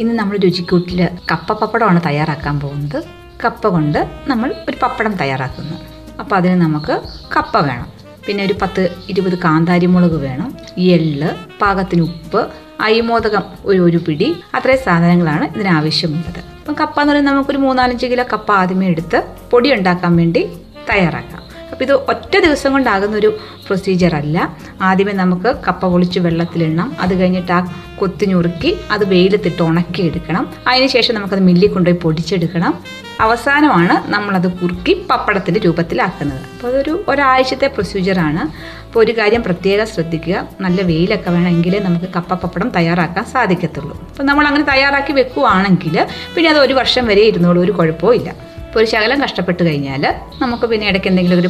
ഇന്ന് നമ്മൾ രുചിക്കൂട്ടിൽ കപ്പ പപ്പടമാണ് തയ്യാറാക്കാൻ പോകുന്നത്. കപ്പ കൊണ്ട് നമ്മൾ ഒരു പപ്പടം തയ്യാറാക്കുന്നു. അപ്പോൾ അതിന് നമുക്ക് കപ്പ വേണം. പിന്നെ ഒരു പത്ത് ഇരുപത് കാന്താരിമുളക് വേണം. എള്ള് പാകത്തിന് ഉപ്പ് അയിമോദകം ഒരു ഒരു പിടി. അത്രയും സാധനങ്ങളാണ് ഇതിനാവശ്യമുള്ളത് അപ്പം കപ്പ എന്ന് പറയുന്നത് നമുക്കൊരു മൂന്നാലഞ്ച് കിലോ കപ്പ ആദ്യമേ എടുത്ത് പൊടി ഉണ്ടാക്കാൻ വേണ്ടി തയ്യാറാക്കാം. അപ്പോൾ ഇത് ഒറ്റ ദിവസം കൊണ്ടാകുന്ന ഒരു പ്രൊസീജിയർ അല്ല. ആദ്യമേ നമുക്ക് കപ്പ പൊളിച്ച് വെള്ളത്തിലിടണം. അത് കഴിഞ്ഞിട്ട് ആ കൊത്തി ഞുറുക്കി അത് വെയിലത്തിട്ട് ഉണക്കി എടുക്കണം അതിനുശേഷം നമുക്കത് മില്ലി കൊണ്ടുപോയി പൊടിച്ചെടുക്കണം. അവസാനമാണ് നമ്മളത് കുറുക്കി പപ്പടത്തിന്റെ രൂപത്തിലാക്കുന്നത്. അപ്പോൾ അതൊരു ഒരാഴ്ചത്തെ പ്രൊസീജിയറാണ് അപ്പോൾ ഒരു കാര്യം പ്രത്യേകം ശ്രദ്ധിക്കുക. നല്ല വെയിലൊക്കെ വേണമെങ്കിൽ നമുക്ക് കപ്പ പപ്പടം തയ്യാറാക്കാൻ സാധിക്കത്തുള്ളൂ. അപ്പോൾ നമ്മൾ അങ്ങനെ തയ്യാറാക്കി വെക്കുകയാണെങ്കിൽ പിന്നെ അത് ഒരു വർഷം വരെ ഇരുന്നോളൂ. ഒരു കുഴപ്പവും ഇല്ല. ഇപ്പോൾ ഒരു ശകലം കഷ്ടപ്പെട്ട് കഴിഞ്ഞാൽ നമുക്ക് പിന്നെ ഇടയ്ക്ക് എന്തെങ്കിലും ഒരു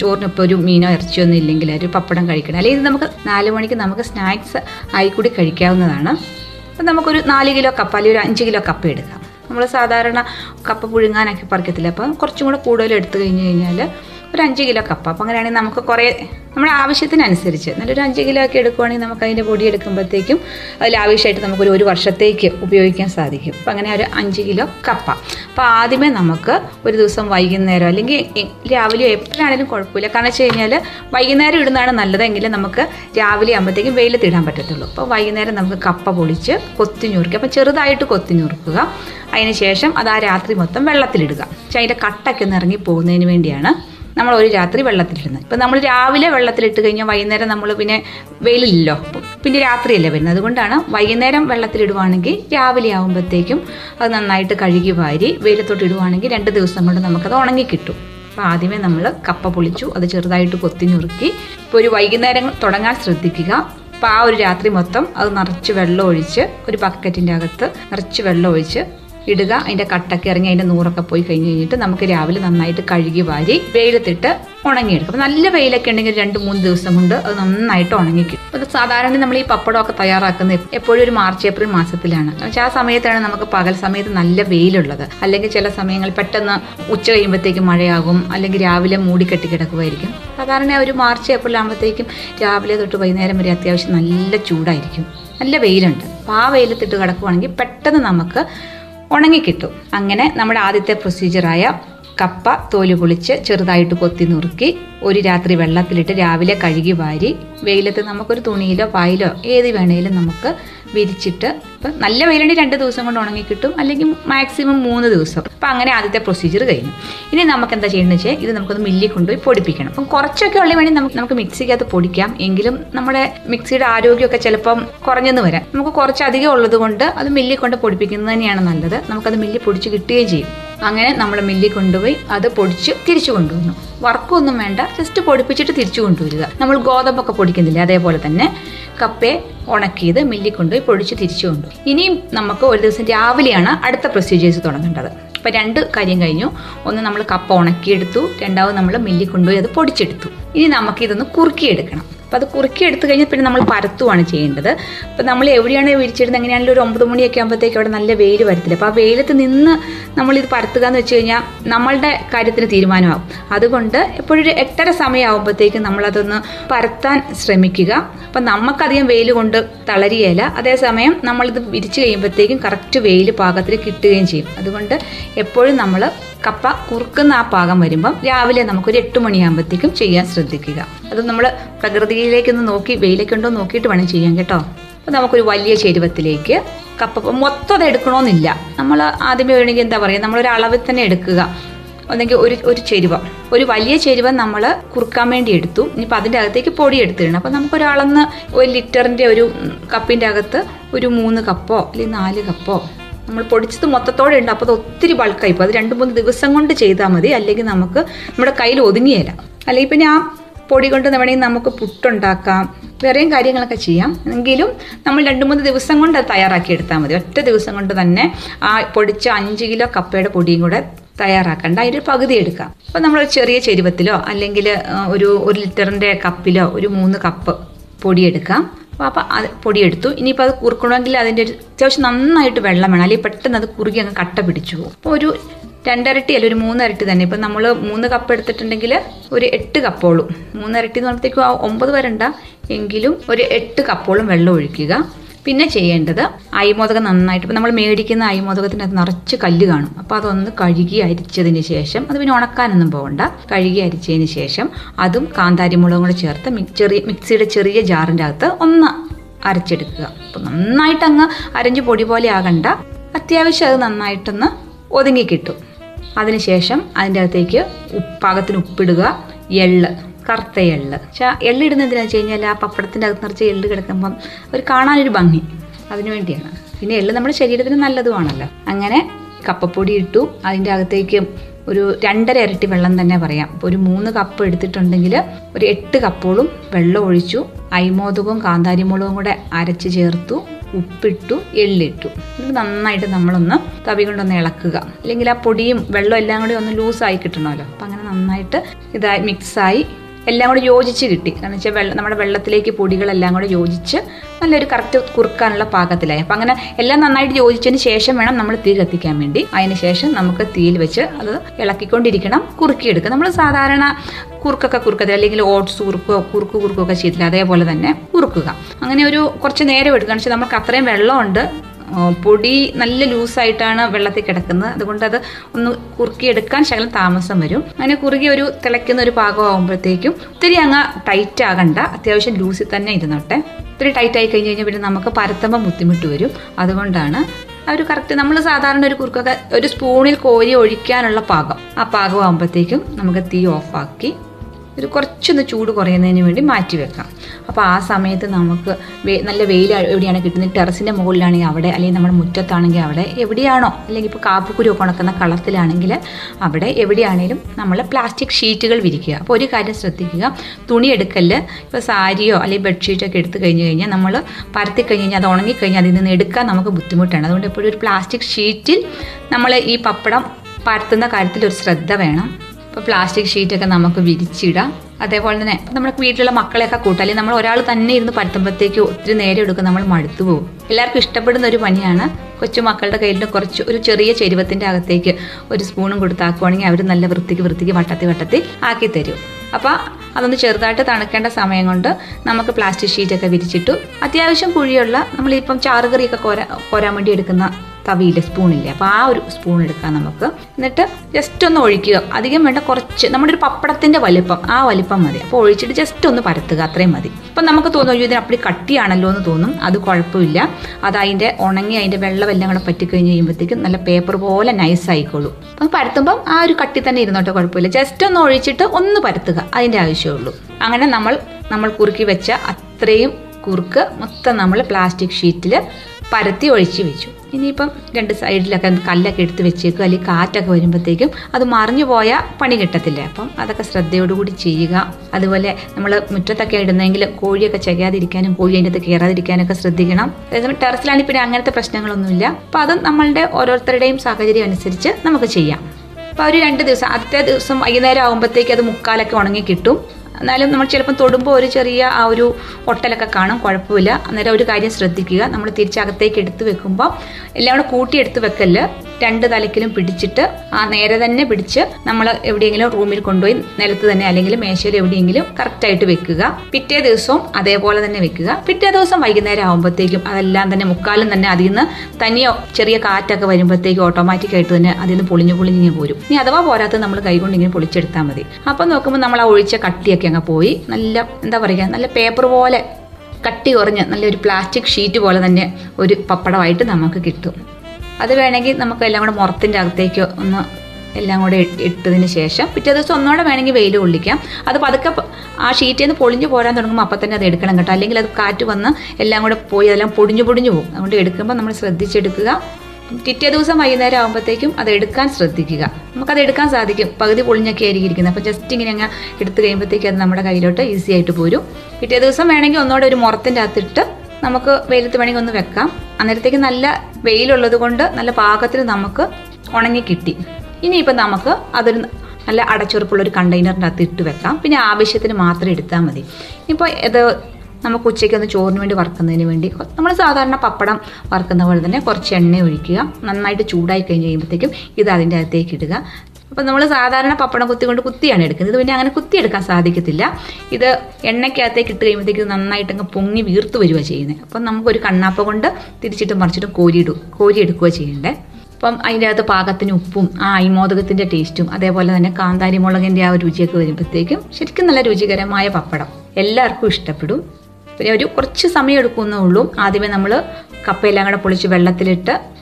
ചോറിനിപ്പോൾ ഒരു മീനോ ഇറച്ചിയോ ഒന്നും ഇല്ലെങ്കിൽ ഒരു പപ്പടം കഴിക്കണം. അല്ലെങ്കിൽ ഇത് നമുക്ക് നാല് മണിക്ക് നമുക്ക് സ്നാക്സ് ആയിക്കൂടി കൂടി കഴിക്കാവുന്നതാണ്. അപ്പം നമുക്കൊരു നാല് കിലോ കപ്പ അല്ലെങ്കിൽ ഒരു അഞ്ച് കിലോ കപ്പ എടുക്കാം. നമ്മൾ സാധാരണ കപ്പ പുഴുങ്ങാനൊക്കെ പറിക്കത്തില്ല? അപ്പം കുറച്ചും കൂടെ കൂടുതൽ എടുത്തു കഴിഞ്ഞ് കഴിഞ്ഞാൽ ഒരു അഞ്ച് കിലോ കപ്പ. അപ്പം അങ്ങനെയാണെങ്കിൽ നമുക്ക് കുറേ നമ്മുടെ ആവശ്യത്തിനനുസരിച്ച് നല്ലൊരു അഞ്ച് കിലോ ഒക്കെ എടുക്കുവാണെങ്കിൽ നമുക്ക് അതിന്റെ പൊടി എടുക്കുമ്പോഴത്തേക്കും അതിൽ ആവശ്യമായിട്ട് നമുക്കൊരു ഒരു വർഷത്തേക്ക് ഉപയോഗിക്കാൻ സാധിക്കും. അപ്പം അങ്ങനെ ഒരു അഞ്ച് കിലോ കപ്പ. അപ്പോൾ ആദ്യമേ നമുക്ക് ഒരു ദിവസം വൈകുന്നേരം അല്ലെങ്കിൽ രാവിലെ എപ്പോഴാണെങ്കിലും കുഴപ്പമില്ല. കാരണം വെച്ച് കഴിഞ്ഞാൽ വൈകുന്നേരം ഇടുന്നതാണ് നല്ലതെങ്കിൽ നമുക്ക് രാവിലെ ആകുമ്പോഴത്തേക്കും വെയിലത്തിടാൻ പറ്റത്തുള്ളൂ. അപ്പോൾ വൈകുന്നേരം നമുക്ക് കപ്പ പൊളിച്ച് കൊത്തി അപ്പോൾ ചെറുതായിട്ട് കൊത്തി ഞുറുക്കുക അതിന് ശേഷം അത് ആ രാത്രി മൊത്തം വെള്ളത്തിലിടുക. പക്ഷേ അതിന്റെ കട്ടൊക്കെ ഒന്ന് ഇറങ്ങി പോകുന്നതിന് വേണ്ടിയാണ് നമ്മൾ ഒരു രാത്രി വെള്ളത്തിലിടുന്നത് ഇപ്പം നമ്മൾ രാവിലെ വെള്ളത്തിലിട്ട് കഴിഞ്ഞാൽ വൈകുന്നേരം നമ്മൾ പിന്നെ വെയിലില്ലല്ലോ. പിന്നെ രാത്രിയല്ലേ വരുന്നത്. അതുകൊണ്ടാണ് വൈകുന്നേരം വെള്ളത്തിലിടുവാണെങ്കിൽ രാവിലെ ആകുമ്പോഴത്തേക്കും അത് നന്നായിട്ട് കഴുകി വാരി വെയിലത്തോട്ട് ഇടുവാണെങ്കിൽ രണ്ട് ദിവസം കൊണ്ട് നമുക്കത് ഉണങ്ങി കിട്ടും. അപ്പോൾ ആദ്യമേ നമ്മൾ കപ്പ പൊളിച്ചു അത് ചെറുതായിട്ട് കൊത്തി നുറുക്കി ഇപ്പോൾ ഒരു വൈകുന്നേരം തുടങ്ങാൻ ശ്രദ്ധിക്കുക. അപ്പോൾ ആ ഒരു രാത്രി മൊത്തം അത് നിറച്ച് വെള്ളം ഒഴിച്ച് ഒരു ബക്കറ്റിന്റെ അകത്ത് നിറച്ച് വെള്ളം ഒഴിച്ച് ഇടുക. അതിന്റെ കട്ടൊക്കെ ഇറങ്ങി അതിന്റെ നൂറൊക്കെ പോയി കഴിഞ്ഞ് കഴിഞ്ഞിട്ട് നമുക്ക് രാവിലെ നന്നായിട്ട് കഴുകി വാരി വെയിലത്തിട്ട് ഉണങ്ങിയെടുക്കും. അപ്പോൾ നല്ല വെയിലൊക്കെ ഉണ്ടെങ്കിൽ രണ്ട് മൂന്ന് ദിവസം കൊണ്ട് അത് നന്നായിട്ട് ഉണങ്ങിക്കും അത് സാധാരണ നമ്മൾ ഈ പപ്പടമൊക്കെ തയ്യാറാക്കുന്നത് എപ്പോഴും ഒരു മാർച്ച് ഏപ്രിൽ മാസത്തിലാണ്. ആ സമയത്താണ് നമുക്ക് പകൽ സമയത്ത് നല്ല വെയിലുള്ളത്. അല്ലെങ്കിൽ ചില സമയങ്ങൾ പെട്ടെന്ന് ഉച്ച കഴിയുമ്പോഴത്തേക്കും മഴയാകും. അല്ലെങ്കിൽ രാവിലെ മൂടിക്കെട്ടി കിടക്കുമായിരിക്കും സാധാരണ ഒരു മാർച്ച് ഏപ്രിൽ ആകുമ്പോഴത്തേക്കും രാവിലെ തൊട്ട് വൈകുന്നേരം വരെ അത്യാവശ്യം നല്ല ചൂടായിരിക്കും. നല്ല വെയിലുണ്ട്. അപ്പോൾ ആ വെയിലത്തിട്ട് കിടക്കുവാണെങ്കിൽ പെട്ടെന്ന് നമുക്ക് ഉണങ്ങിക്കിട്ടും. അങ്ങനെ നമ്മുടെ ആദ്യത്തെ പ്രൊസീജിയറായ കപ്പ തോൽ പൊളിച്ച് ചെറുതായിട്ട് കൊത്തി നുറുക്കി ഒരു രാത്രി വെള്ളത്തിലിട്ട് രാവിലെ കഴുകി വാരി വെയിലത്ത് നമുക്കൊരു തുണിയിലോ പായിലോ ഏത് വേണേലും നമുക്ക് വിരിച്ചിട്ട് ഇപ്പം നല്ല വെയിലുണ്ടെങ്കിൽ രണ്ട് ദിവസം കൊണ്ട് ഉണങ്ങി കിട്ടും അല്ലെങ്കിൽ മാക്സിമം മൂന്ന് ദിവസം. അപ്പം അങ്ങനെ ആദ്യത്തെ പ്രൊസീജിയർ കഴിഞ്ഞു. ഇനി നമുക്ക് എന്താ ചെയ്യേണ്ടത് വെച്ചാൽ ഇത് നമുക്കൊന്ന് മില്ലി കൊണ്ടുപോയി പൊടിപ്പിക്കണം. അപ്പം കുറച്ചൊക്കെ ഉള്ളി വേണമെങ്കിൽ നമുക്ക് നമുക്ക് മിക്സിക്കകത്ത് പൊടിക്കാം. എങ്കിലും നമ്മുടെ മിക്സിയുടെ ആരോഗ്യമൊക്കെ ചിലപ്പം കുറഞ്ഞെന്ന് വരാം. നമുക്ക് കുറച്ചധികം ഉള്ളത് കൊണ്ട് അത് മില്ലി കൊണ്ട് പൊടിപ്പിക്കുന്നത് തന്നെയാണ് നല്ലത്. നമുക്കത് മില്ലി പൊടിച്ച് കിട്ടുകയും ചെയ്യും. അങ്ങനെ നമ്മൾ മില്ലി കൊണ്ടുപോയി അത് പൊടിച്ച് തിരിച്ചു കൊണ്ടുവന്നു. വർക്കൊന്നും വേണ്ട ജസ്റ്റ് പൊടിപ്പിച്ചിട്ട് തിരിച്ചു കൊണ്ടുവരിക. നമ്മൾ ഗോതമ്പൊക്കെ പൊടിക്കുന്നില്ല അതേപോലെ തന്നെ. കപ്പയെ ഉണക്കിയത് മില്ലിൽ കൊണ്ടുപോയി പൊടിച്ച് തിരിച്ചു കൊണ്ടു ഇനിയും നമുക്ക് ഒരു ദിവസം രാവിലെയാണ് അടുത്ത പ്രൊസീജിയേഴ്സ് തുടങ്ങേണ്ടത്. അപ്പോൾ രണ്ട് കാര്യം കഴിഞ്ഞു. ഒന്ന് നമ്മൾ കപ്പ ഉണക്കിയെടുത്തു. രണ്ടാമത് നമ്മൾ മില്ലിൽ കൊണ്ടുപോയി അത് പൊടിച്ചെടുത്തു. ഇനി നമുക്കിതൊന്ന് കുറുക്കിയെടുക്കണം. അപ്പം അത് കുറുക്കി എടുത്തു കഴിഞ്ഞാൽ പിന്നെ നമ്മൾ പരത്തുവാണ് ചെയ്യേണ്ടത്. അപ്പോൾ നമ്മൾ എവിടെയാണ് വിരിച്ചിടുന്നത്? എങ്ങനെയാണെങ്കിലും ഒരു ഒമ്പത് മണിയൊക്കെ ആകുമ്പോഴത്തേക്ക് അവിടെ നല്ല വെയിൽ വരത്തില്ല? അപ്പോൾ ആ വെയിലത്ത് നിന്ന് നമ്മളിത് പരത്തുക എന്ന് വെച്ച് കഴിഞ്ഞാൽ നമ്മളുടെ കാര്യത്തിന് തീരുമാനമാകും. അതുകൊണ്ട് എപ്പോഴൊരു എട്ടര സമയമാകുമ്പോഴത്തേക്കും നമ്മളതൊന്ന് പരത്താൻ ശ്രമിക്കുക. അപ്പം നമുക്കധികം വെയിൽ കൊണ്ട് തളരുകയില്ല അതേസമയം നമ്മളിത് വിരിച്ച് കഴിയുമ്പോഴത്തേക്കും കറക്റ്റ് വെയിൽ പാകത്തിൽ കിട്ടുകയും ചെയ്യും. അതുകൊണ്ട് എപ്പോഴും നമ്മൾ കപ്പ കുറുക്കുന്ന ആ പാകം വരുമ്പം രാവിലെ നമുക്കൊരു എട്ട് മണിയാകുമ്പോഴത്തേക്കും ചെയ്യാൻ ശ്രദ്ധിക്കുക. അത് നമ്മൾ പ്രകൃതിയിലേക്കൊന്ന് നോക്കി വെയിലൊക്കെ ഉണ്ടോ നോക്കിയിട്ട് വേണം ചെയ്യാൻ കേട്ടോ. അപ്പോൾ നമുക്കൊരു വലിയ ചെരുവത്തിലേക്ക് കപ്പ മൊത്തം അത് എടുക്കണമെന്നില്ല നമ്മൾ ആദ്യമേ വേണമെങ്കിൽ എന്താ പറയുക നമ്മളൊരു അളവിൽ തന്നെ എടുക്കുക. അല്ലെങ്കിൽ ഒരു ഒരു ചെരുവ. ഒരു വലിയ ചെരുവ നമ്മൾ കുറുക്കാൻ വേണ്ടി എടുത്തു. ഇനിയിപ്പോൾ അതിന്റെ അകത്തേക്ക് പൊടി എടുത്തിടണം അപ്പോൾ നമുക്കൊരളന്ന് ഒരു ലിറ്ററിന്റെ ഒരു കപ്പിന്റെ അകത്ത് ഒരു മൂന്ന് കപ്പോ അല്ലെങ്കിൽ നാല് കപ്പോ നമ്മൾ പൊടിച്ചത് മൊത്തത്തോടെ ഉണ്ട് അപ്പോൾ അത് ഒത്തിരി ബൾക്കായി പോകും അത് രണ്ട് മൂന്ന് ദിവസം കൊണ്ട് ചെയ്താൽ മതി. അല്ലെങ്കിൽ നമുക്ക് നമ്മുടെ കയ്യിൽ ഒതുങ്ങിയല്ല അല്ലെങ്കിൽ പിന്നെ ആ പൊടി കൊണ്ട് വേണമെങ്കിൽ നമുക്ക് പുട്ടുണ്ടാക്കാം. വേറെയും കാര്യങ്ങളൊക്കെ ചെയ്യാം. എങ്കിലും നമ്മൾ രണ്ട് മൂന്ന് ദിവസം കൊണ്ട് അത് തയ്യാറാക്കി എടുത്താൽ മതി. ഒറ്റ ദിവസം കൊണ്ട് തന്നെ ആ പൊടിച്ച അഞ്ച് കിലോ കപ്പയുടെ പൊടിയും കൂടെ തയ്യാറാക്കണ്ട. അതിന്റെ പകുതി എടുക്കാം. അപ്പോൾ നമ്മൾ ചെറിയ ചെരുവത്തിലോ അല്ലെങ്കിൽ ഒരു ഒരു ലിറ്ററിന്റെ കപ്പിലോ ഒരു മൂന്ന് കപ്പ് പൊടിയെടുക്കാം അപ്പോൾ അത് പൊടിയെടുത്തു. ഇനിയിപ്പോൾ അത് കുറുക്കണമെങ്കിൽ അതിന്റെ ഒരു അത്യാവശ്യം നന്നായിട്ട് വെള്ളം വേണം. അല്ലെങ്കിൽ പെട്ടെന്ന് അത് കുറുകി അങ്ങ് കട്ട പിടിച്ചു പോകും. അപ്പോൾ ഒരു രണ്ടരട്ടി അല്ല ഒരു മൂന്നരട്ടി തന്നെ. ഇപ്പം നമ്മൾ മൂന്ന് കപ്പ് എടുത്തിട്ടുണ്ടെങ്കിൽ ഒരു എട്ട് കപ്പോളും മൂന്നരട്ടി എന്ന് പറയുമ്പോഴത്തേക്കും ആ ഒമ്പത് വരണ്ട. എങ്കിലും ഒരു എട്ട് കപ്പോളും വെള്ളം ഒഴിക്കുക. പിന്നെ ചെയ്യേണ്ടത് അയ്മോദകം നന്നായിട്ട് ഇപ്പം നമ്മൾ മേടിക്കുന്ന അയ്മോദകത്തിനകത്ത് നിറച്ച് കല്ല് കാണും. അപ്പോൾ അതൊന്ന് കഴുകി അരിച്ചതിന് ശേഷം അത് പിന്നെ ഉണക്കാനൊന്നും പോകണ്ട കഴുകി അരിച്ചതിന് ശേഷം അതും കാന്താരിമുളകും കൂടെ ചേർത്ത് ചെറിയ മിക്സിയുടെ ചെറിയ ജാറിന്റെ അകത്ത് ഒന്ന് അരച്ചെടുക്കുക. അപ്പോൾ നന്നായിട്ട് അങ്ങ് അരഞ്ഞ് പൊടി പോലെ ആകണ്ട. അത്യാവശ്യം അത് നന്നായിട്ടൊന്ന് ഒതുങ്ങി കിട്ടും. അതിനുശേഷം അതിന്റെ അകത്തേക്ക് ഉപ്പാകത്തിന് ഉപ്പിടുക എള്ള് കറുത്ത എള്ള്. പക്ഷേ ആ എള്ള് ഇടുന്നത് എന്തിനാണെന്ന് വെച്ച് കഴിഞ്ഞാൽ ആ പപ്പടത്തിന്റെ അകത്ത് നിറച്ച് എള്ള് കിടക്കുമ്പം ഒരു കാണാനൊരു ഭംഗി. അതിനു വേണ്ടിയാണ്. പിന്നെ എള്ള് നമ്മുടെ ശരീരത്തിന് നല്ലതുമാണല്ലോ. അങ്ങനെ കപ്പപ്പൊടി ഇട്ടു. അതിന്റെ അകത്തേക്ക് ഒരു രണ്ടര ഇരട്ടി വെള്ളം തന്നെ പറയാം. ഒരു മൂന്ന് കപ്പ് എടുത്തിട്ടുണ്ടെങ്കിൽ ഒരു എട്ട് കപ്പോളും വെള്ളം ഒഴിച്ചു. അയ്മോദകവും കാന്താരിമുളകും കൂടെ അരച്ച് ചേർത്തു. ഉപ്പിട്ടു എള്ളിട്ടു. ഇത് നന്നായിട്ട് നമ്മളൊന്ന് തവി കൊണ്ടൊന്ന് ഇളക്കുക. അല്ലെങ്കിൽ ആ പൊടിയും വെള്ളം എല്ലാം കൂടി ഒന്ന് ലൂസായി കിട്ടണമല്ലോ. അപ്പം അങ്ങനെ നന്നായിട്ട് ഇതായി മിക്സായി എല്ലാം കൂടെ യോജിച്ച് കിട്ടി. കാരണം വെച്ചാൽ വെള്ളം നമ്മുടെ വെള്ളത്തിലേക്ക് പൊടികളെല്ലാം കൂടെ യോജിച്ച് നല്ലൊരു കറക്റ്റ് കുറുക്കാനുള്ള പാകത്തിലായി. അപ്പം അങ്ങനെ എല്ലാം നന്നായിട്ട് യോജിച്ചതിന് ശേഷം വേണം നമ്മൾ തീ കത്തിക്കാൻ വേണ്ടി. അതിന് ശേഷം നമുക്ക് തീയിൽ വെച്ച് അത് ഇളക്കിക്കൊണ്ടിരിക്കണം കുറുക്കിയെടുക്കുക. നമ്മൾ സാധാരണ കുറുക്കൊക്കെ കുറുക്കത്തില്ല അല്ലെങ്കിൽ ഓട്സ് കുറുക്കോ കുറുക്ക് കുറുക്കൊക്കെ ചെയ്തില്ല അതേപോലെ തന്നെ കുറുക്കുക. അങ്ങനെ ഒരു കുറച്ച് നേരം എടുക്കുക. കാരണം വെച്ചാൽ നമുക്ക് അത്രയും വെള്ളമുണ്ട്. പൊടി നല്ല ലൂസായിട്ടാണ് വെള്ളത്തിൽ കിടക്കുന്നത്. അതുകൊണ്ട് അത് ഒന്ന് കുറുക്കിയെടുക്കാൻ ശകലം താമസം വരും. അങ്ങനെ കുറുകി ഒരു തിളയ്ക്കുന്ന ഒരു പാകമാകുമ്പോഴത്തേക്കും ഒത്തിരി അങ്ങ് ടൈറ്റ് ആകണ്ട. അത്യാവശ്യം ലൂസിൽ തന്നെ ഇരുന്നോട്ടെ. ഒത്തിരി ടൈറ്റ് ആയി കഴിഞ്ഞ് കഴിഞ്ഞാൽ പിന്നെ നമുക്ക് പരത്തുമ്പോൾ ബുദ്ധിമുട്ട് വരും. അതുകൊണ്ടാണ് ആ ഒരു കറക്റ്റ് നമ്മൾ സാധാരണ ഒരു കുറുക്കൊക്കെ ഒരു സ്പൂണിൽ കോരി ഒഴിക്കാനുള്ള പാകം. ആ പാകമാകുമ്പോഴത്തേക്കും നമുക്ക് തീ ഓഫാക്കി ഒരു കുറച്ചൊന്ന് ചൂട് കുറയുന്നതിന് വേണ്ടി മാറ്റി വെക്കാം. അപ്പോൾ ആ സമയത്ത് നമുക്ക് നല്ല വെയിൽ എവിടെയാണ് കിട്ടുന്നത്? ടെറസിന്റെ മുകളിലാണെങ്കിൽ അവിടെ അല്ലെങ്കിൽ നമ്മുടെ മുറ്റത്താണെങ്കിൽ അവിടെ എവിടെയാണോ അല്ലെങ്കിൽ ഇപ്പോൾ കാപ്പുക്കുരു ഒക്കെ ഉണക്കുന്ന കളത്തിലാണെങ്കിൽ അവിടെ എവിടെയാണെങ്കിലും നമ്മൾ പ്ലാസ്റ്റിക് ഷീറ്റുകൾ വിരിക്കുക. അപ്പോൾ ഒരു കാര്യം ശ്രദ്ധിക്കുക തുണി എടുക്കൽ ഇപ്പോൾ സാരിയോ അല്ലെങ്കിൽ ബെഡ്ഷീറ്റൊക്കെ എടുത്തു കഴിഞ്ഞ് കഴിഞ്ഞാൽ നമ്മൾ പരത്തി കഴിഞ്ഞ് കഴിഞ്ഞാൽ അത് ഉണങ്ങിക്കഴിഞ്ഞാൽ അതിൽ നിന്ന് എടുക്കാൻ നമുക്ക് ബുദ്ധിമുട്ടാണ്. അതുകൊണ്ട് എപ്പോഴും ഒരു പ്ലാസ്റ്റിക് ഷീറ്റിൽ നമ്മൾ ഈ പപ്പടം പരത്തുന്ന കാര്യത്തിൽ ഒരു ശ്രദ്ധ വേണം. ഇപ്പോൾ പ്ലാസ്റ്റിക് ഷീറ്റൊക്കെ നമുക്ക് വിരിച്ചിടാം. അതേപോലെ തന്നെ നമ്മുടെ വീട്ടിലുള്ള മക്കളെയൊക്കെ കൂട്ടുക അല്ലെങ്കിൽ നമ്മൾ ഒരാൾ തന്നെ ഇരുന്ന് പരത്തുമ്പോഴത്തേക്ക് ഒത്തിരി നേരെ എടുക്കും നമ്മൾ മടുത്തു പോകും. എല്ലാവർക്കും ഇഷ്ടപ്പെടുന്ന ഒരു പണിയാണ് കൊച്ചു മക്കളുടെ കയ്യിൽ കുറച്ച് ഒരു ചെറിയ ചെരുവത്തിന്റെ അകത്തേക്ക് ഒരു സ്പൂണും കൊടുത്താക്കുവാണെങ്കിൽ അവർ നല്ല വൃത്തിക്ക് വൃത്തിക്ക് വട്ടത്തി വട്ടത്തി ആക്കി തരും. അപ്പോൾ അതൊന്ന് ചെറുതായിട്ട് തണുക്കേണ്ട സമയം കൊണ്ട് നമുക്ക് പ്ലാസ്റ്റിക് ഷീറ്റൊക്കെ വിരിച്ചിട്ടു. അത്യാവശ്യം കുഴിയുള്ള നമ്മളിപ്പം ചാറുകറിയൊക്കെ കോരാ കോരാൻ വേണ്ടി എടുക്കുന്ന തവിയില്ല സ്പൂണില്ലേ? അപ്പോൾ ആ ഒരു സ്പൂൺ എടുക്കാം നമുക്ക്. എന്നിട്ട് ജസ്റ്റ് ഒന്ന് ഒഴിക്കുക. അധികം വേണ്ട കുറച്ച്. നമ്മുടെ ഒരു പപ്പടത്തിന്റെ വലിപ്പം. ആ വലിപ്പം മതി. അപ്പോൾ ഒഴിച്ചിട്ട് ജസ്റ്റ് ഒന്ന് പരത്തുക. അത്രയും മതി. അപ്പം നമുക്ക് തോന്നും "അയ്യോ, ഇതിന് അപ്പടി കട്ടിയാണല്ലോ എന്ന് തോന്നും. അത് കുഴപ്പമില്ല. അത് അതിന്റെ ഉണങ്ങി അതിന്റെ വെള്ളം എല്ലാം കൂടെ പറ്റിക്കഴിഞ്ഞ് കഴിയുമ്പോഴത്തേക്കും നല്ല പേപ്പർ പോലെ നൈസ് ആയിക്കോളൂ. അപ്പം പരത്തുമ്പം ആ ഒരു കട്ടി തന്നെ ഇരുന്നോട്ടെ കുഴപ്പമില്ല. ജസ്റ്റ് ഒന്ന് ഒഴിച്ചിട്ട് ഒന്ന് പരത്തുക. അതിന്റെ ആവശ്യമുള്ളൂ. അങ്ങനെ നമ്മൾ നമ്മൾ കുറുക്കി വെച്ച അത്രയും കുറുക്ക് മൊത്തം നമ്മൾ പ്ലാസ്റ്റിക് ഷീറ്റിൽ പരത്തി ഒഴിച്ച് വെച്ചു. ഇനിയിപ്പം രണ്ട് സൈഡിലൊക്കെ കല്ലൊക്കെ എടുത്ത് വെച്ചേക്കും അല്ലെങ്കിൽ കാറ്റൊക്കെ വരുമ്പോഴത്തേക്കും അത് മറിഞ്ഞു പോയാൽ പണി കിട്ടത്തില്ല. അപ്പം അതൊക്കെ ശ്രദ്ധയോടുകൂടി ചെയ്യുക. അതുപോലെ നമ്മൾ മുറ്റത്തൊക്കെ ഇടുന്നെങ്കിൽ കോഴിയൊക്കെ ചെയ്യാതിരിക്കാനും കോഴി അതിന്റെ അകത്ത് കയറാതിരിക്കാനൊക്കെ ശ്രദ്ധിക്കണം. അതേസമയം ടെറസിലാണെങ്കിൽ പിന്നെ അങ്ങനത്തെ പ്രശ്നങ്ങളൊന്നുമില്ല. അപ്പം അത് നമ്മളുടെ ഓരോരുത്തരുടെയും സാഹചര്യം അനുസരിച്ച് നമുക്ക് ചെയ്യാം. അപ്പോൾ ഒരു രണ്ട് ദിവസം ആദ്യത്തെ ദിവസം വൈകുന്നേരം ആകുമ്പോഴത്തേക്ക് അത് മുക്കാലൊക്കെ ഉണങ്ങി കിട്ടും എന്നാലും നമ്മൾ ചിലപ്പം തൊടുമ്പോൾ ഒരു ചെറിയ ആ ഒരു ഒട്ടലൊക്കെ കാണും കുഴപ്പമില്ല. അന്നേരം ഒരു കാര്യം ശ്രദ്ധിക്കുക. നമ്മൾ തിരിച്ചകത്തേക്ക് എടുത്ത് വെക്കുമ്പോൾ എല്ലാം കൂടെ എടുത്ത് വെക്കൽ രണ്ട് തലക്കിലും പിടിച്ചിട്ട് ആ നേരെ തന്നെ പിടിച്ച് നമ്മൾ എവിടെയെങ്കിലും റൂമിൽ കൊണ്ടുപോയി നിലത്ത് തന്നെ അല്ലെങ്കിൽ മേശയിൽ എവിടെയെങ്കിലും കറക്റ്റായിട്ട് വെക്കുക. പിറ്റേ ദിവസവും അതേപോലെ തന്നെ വെക്കുക. പിറ്റേ ദിവസം വൈകുന്നേരം ആകുമ്പോഴത്തേക്കും അതെല്ലാം തന്നെ മുക്കാലും തന്നെ അതിൽ നിന്ന് തനിയോ ചെറിയ കാറ്റൊക്കെ വരുമ്പോഴത്തേക്കും ഓട്ടോമാറ്റിക് ആയിട്ട് തന്നെ അതിൽ നിന്ന് പൊളിഞ്ഞു പൊളിഞ്ഞ് പോരും ഇനി അഥവാ പോരാത്തത് നമ്മൾ കൈകൊണ്ട് ഇങ്ങനെ പൊളിച്ചെടുത്താൽ മതി. അപ്പം നോക്കുമ്പോൾ നമ്മൾ ആ ഒഴിച്ച കട്ടിയൊക്കെ അങ്ങ് പോയി നല്ല എന്താ പറയുക നല്ല പേപ്പർ പോലെ കട്ടി കുറഞ്ഞ് നല്ലൊരു പ്ലാസ്റ്റിക് ഷീറ്റ് പോലെ തന്നെ ഒരു പപ്പടമായിട്ട് നമുക്ക് കിട്ടും. അത് വേണമെങ്കിൽ നമുക്ക് എല്ലാം കൂടെ മുറത്തിന്റെ അകത്തേക്ക് ഒന്ന് എല്ലാം കൂടെ ഇട്ടതിന് ശേഷം പിറ്റേ ദിവസം ഒന്നുകൂടെ വേണമെങ്കിൽ വെയിൽ കൊള്ളിക്കാം. അത് പതുക്കെ ആ ഷീറ്റിൽ നിന്ന് പൊളിഞ്ഞു പോരാൻ തുടങ്ങുമ്പോൾ അപ്പം തന്നെ അത് എടുക്കണം കേട്ടോ. അല്ലെങ്കിൽ അത് കാറ്റ് വന്ന് എല്ലാം കൂടെ പോയി അതെല്ലാം പൊടിഞ്ഞു പൊടിഞ്ഞു പോകും. അതുകൊണ്ട് എടുക്കുമ്പോൾ നമ്മൾ ശ്രദ്ധിച്ചെടുക്കുക. പിറ്റേ ദിവസം വൈകുന്നേരം ആകുമ്പോഴത്തേക്കും അത് എടുക്കാൻ ശ്രദ്ധിക്കുക. നമുക്കത് എടുക്കാൻ സാധിക്കും. പകുതി പൊളിഞ്ഞൊക്കെ ആയിരിക്കും ഇരിക്കുന്നത് അപ്പോൾ ജസ്റ്റ് ഇങ്ങനെ അങ്ങ് എടുത്ത് കഴിയുമ്പോഴത്തേക്കും അത് നമ്മുടെ കയ്യിലോട്ട് ഈസി ആയിട്ട് പോരും. പിറ്റേ ദിവസം വേണമെങ്കിൽ ഒന്നുകൂടെ ഒരു മുറത്തിന്റെ അകത്തിട്ട് നമുക്ക് വെയിലത്ത് വേണമെങ്കിൽ ഒന്ന് വെക്കാം. അന്നേരത്തേക്ക് നല്ല വെയിലുള്ളത് കൊണ്ട് നല്ല പാകത്തിൽ നമുക്ക് ഉണങ്ങി കിട്ടി. ഇനിയിപ്പോൾ നമുക്ക് അതൊരു നല്ല അടച്ചുറപ്പുള്ള ഒരു കണ്ടെയ്നറിന്റെ അകത്ത് ഇട്ട് വെക്കാം. പിന്നെ ആവശ്യത്തിന് മാത്രം എടുത്താൽ മതി. ഇപ്പോൾ ഇത് നമുക്ക് ഉച്ചയ്ക്ക് ഒന്ന് ചോറിന് വേണ്ടി വറുക്കുന്നതിന് വേണ്ടി നമ്മൾ സാധാരണ പപ്പടം വറുക്കുന്ന പോലെ തന്നെ കുറച്ച് എണ്ണ ഒഴിക്കുക. നന്നായിട്ട് ചൂടായി കഴിഞ്ഞ് കഴിയുമ്പോഴത്തേക്കും ഇത് അതിന്റെ അകത്തേക്ക് ഇടുക. അപ്പം നമ്മൾ സാധാരണ പപ്പടം കുത്തി കൊണ്ട് കുത്തിയാണ് എടുക്കുന്നത്. ഇത് പിന്നെ അങ്ങനെ കുത്തിയെടുക്കാൻ സാധിക്കത്തില്ല. ഇത് എണ്ണയ്ക്കകത്തേക്ക് ഇട്ട് കഴിയുമ്പോഴത്തേക്ക് നന്നായിട്ട് അങ്ങ് പൊങ്ങി വീർത്ത് വരിക ചെയ്യുന്നത് അപ്പം നമുക്കൊരു കണ്ണാപ്പ കൊണ്ട് തിരിച്ചിട്ട് മറിച്ചിട്ട് കോരിയിടും കോരിയെടുക്കുക ചെയ്യേണ്ടത് അപ്പം അതിന്റെ അകത്ത് പാകത്തിന് ഉപ്പും ആ അയിമോദകത്തിന്റെ ടേസ്റ്റും അതേപോലെ തന്നെ കാന്താരി മുളകിന്റെ ആ രുചിയൊക്കെ വരുമ്പോഴത്തേക്കും ശരിക്കും നല്ല രുചികരമായ പപ്പടം. എല്ലാവർക്കും ഇഷ്ടപ്പെടും. പിന്നെ ഒരു കുറച്ച് സമയം എടുക്കുന്നേ ഉള്ളൂ. ആദ്യമേ നമ്മൾ കപ്പയെല്ലാം കൂടെ പൊളിച്ച് വെള്ളത്തിലിട്ട്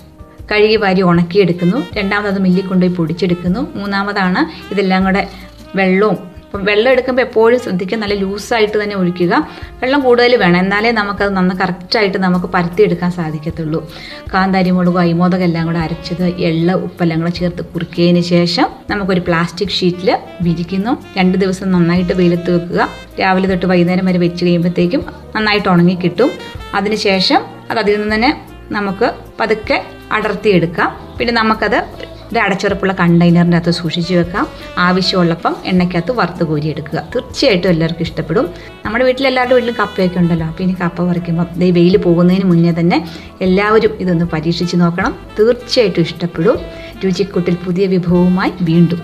കഴുകി വാരി ഉണക്കിയെടുക്കുന്നു. രണ്ടാമത് മില്ലിൽ കൊണ്ടുപോയി പൊടിച്ചെടുക്കുന്നു. മൂന്നാമതാണ് ഇതെല്ലാം കൂടെ വെള്ളവും. അപ്പം വെള്ളം എടുക്കുമ്പോൾ എപ്പോഴും ശ്രദ്ധിക്കുക നല്ല ലൂസായിട്ട് തന്നെ ഒഴിക്കുക. വെള്ളം കൂടുതൽ വേണം. എന്നാലേ നമുക്കത് നന്ന കറക്റ്റായിട്ട് നമുക്ക് പരത്തിയെടുക്കാൻ സാധിക്കത്തുള്ളൂ. കാന്താരി മുളക് അയിമോദകം എല്ലാം കൂടെ അരച്ചത് എള്ള ഉപ്പെല്ലാം കൂടെ ചേർത്ത് കുറുക്കിയതിന് ശേഷം നമുക്കൊരു പ്ലാസ്റ്റിക് ഷീറ്റിൽ വിരിക്കുന്നു. രണ്ട് ദിവസം നന്നായിട്ട് വെയിലത്ത് വെക്കുക. രാവിലെ തൊട്ട് വൈകുന്നേരം വരെ വെച്ച് കഴിയുമ്പോഴത്തേക്കും നന്നായിട്ട് ഉണങ്ങി കിട്ടും അതിനുശേഷം അത് അതിൽ നിന്ന് തന്നെ നമുക്ക് പതുക്കെ അടർത്തിയെടുക്കാം. പിന്നെ നമുക്കത് ഒരു അടച്ചുറപ്പുള്ള കണ്ടെയ്നറിന്റെ അകത്ത് സൂക്ഷിച്ചു വെക്കാം. ആവശ്യമുള്ളപ്പം എണ്ണയ്ക്കകത്ത് വറുത്ത് കോരിയെടുക്കുക. തീർച്ചയായിട്ടും എല്ലാവർക്കും ഇഷ്ടപ്പെടും. നമ്മുടെ വീട്ടിൽ എല്ലാവരുടെ വീട്ടിലും കപ്പയൊക്കെ ഉണ്ടല്ലോ. അപ്പോൾ ഇനി കപ്പ പറിക്കുമ്പോൾ ദേ വെയിൽ പോകുന്നതിന് മുന്നേ തന്നെ എല്ലാവരും ഇതൊന്ന് പരീക്ഷിച്ച് നോക്കണം. തീർച്ചയായിട്ടും ഇഷ്ടപ്പെടും. രുചിക്കൂട്ടിൽ പുതിയ വിഭവവുമായി വീണ്ടും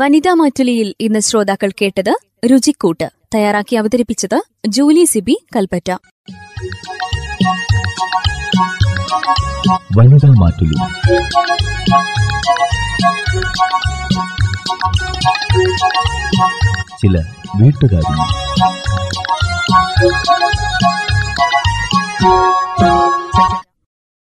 വനിതാ മാറ്റുലിയിൽ ഇന്ന് ശ്രോതാക്കൾ കേട്ടത് രുചിക്കൂട്ട്. തയ്യാറാക്കി അവതരിപ്പിച്ചത് ജൂലി സിബി കൽപ്പറ്റ. വനിതാ ചില വീട്ടുകാരി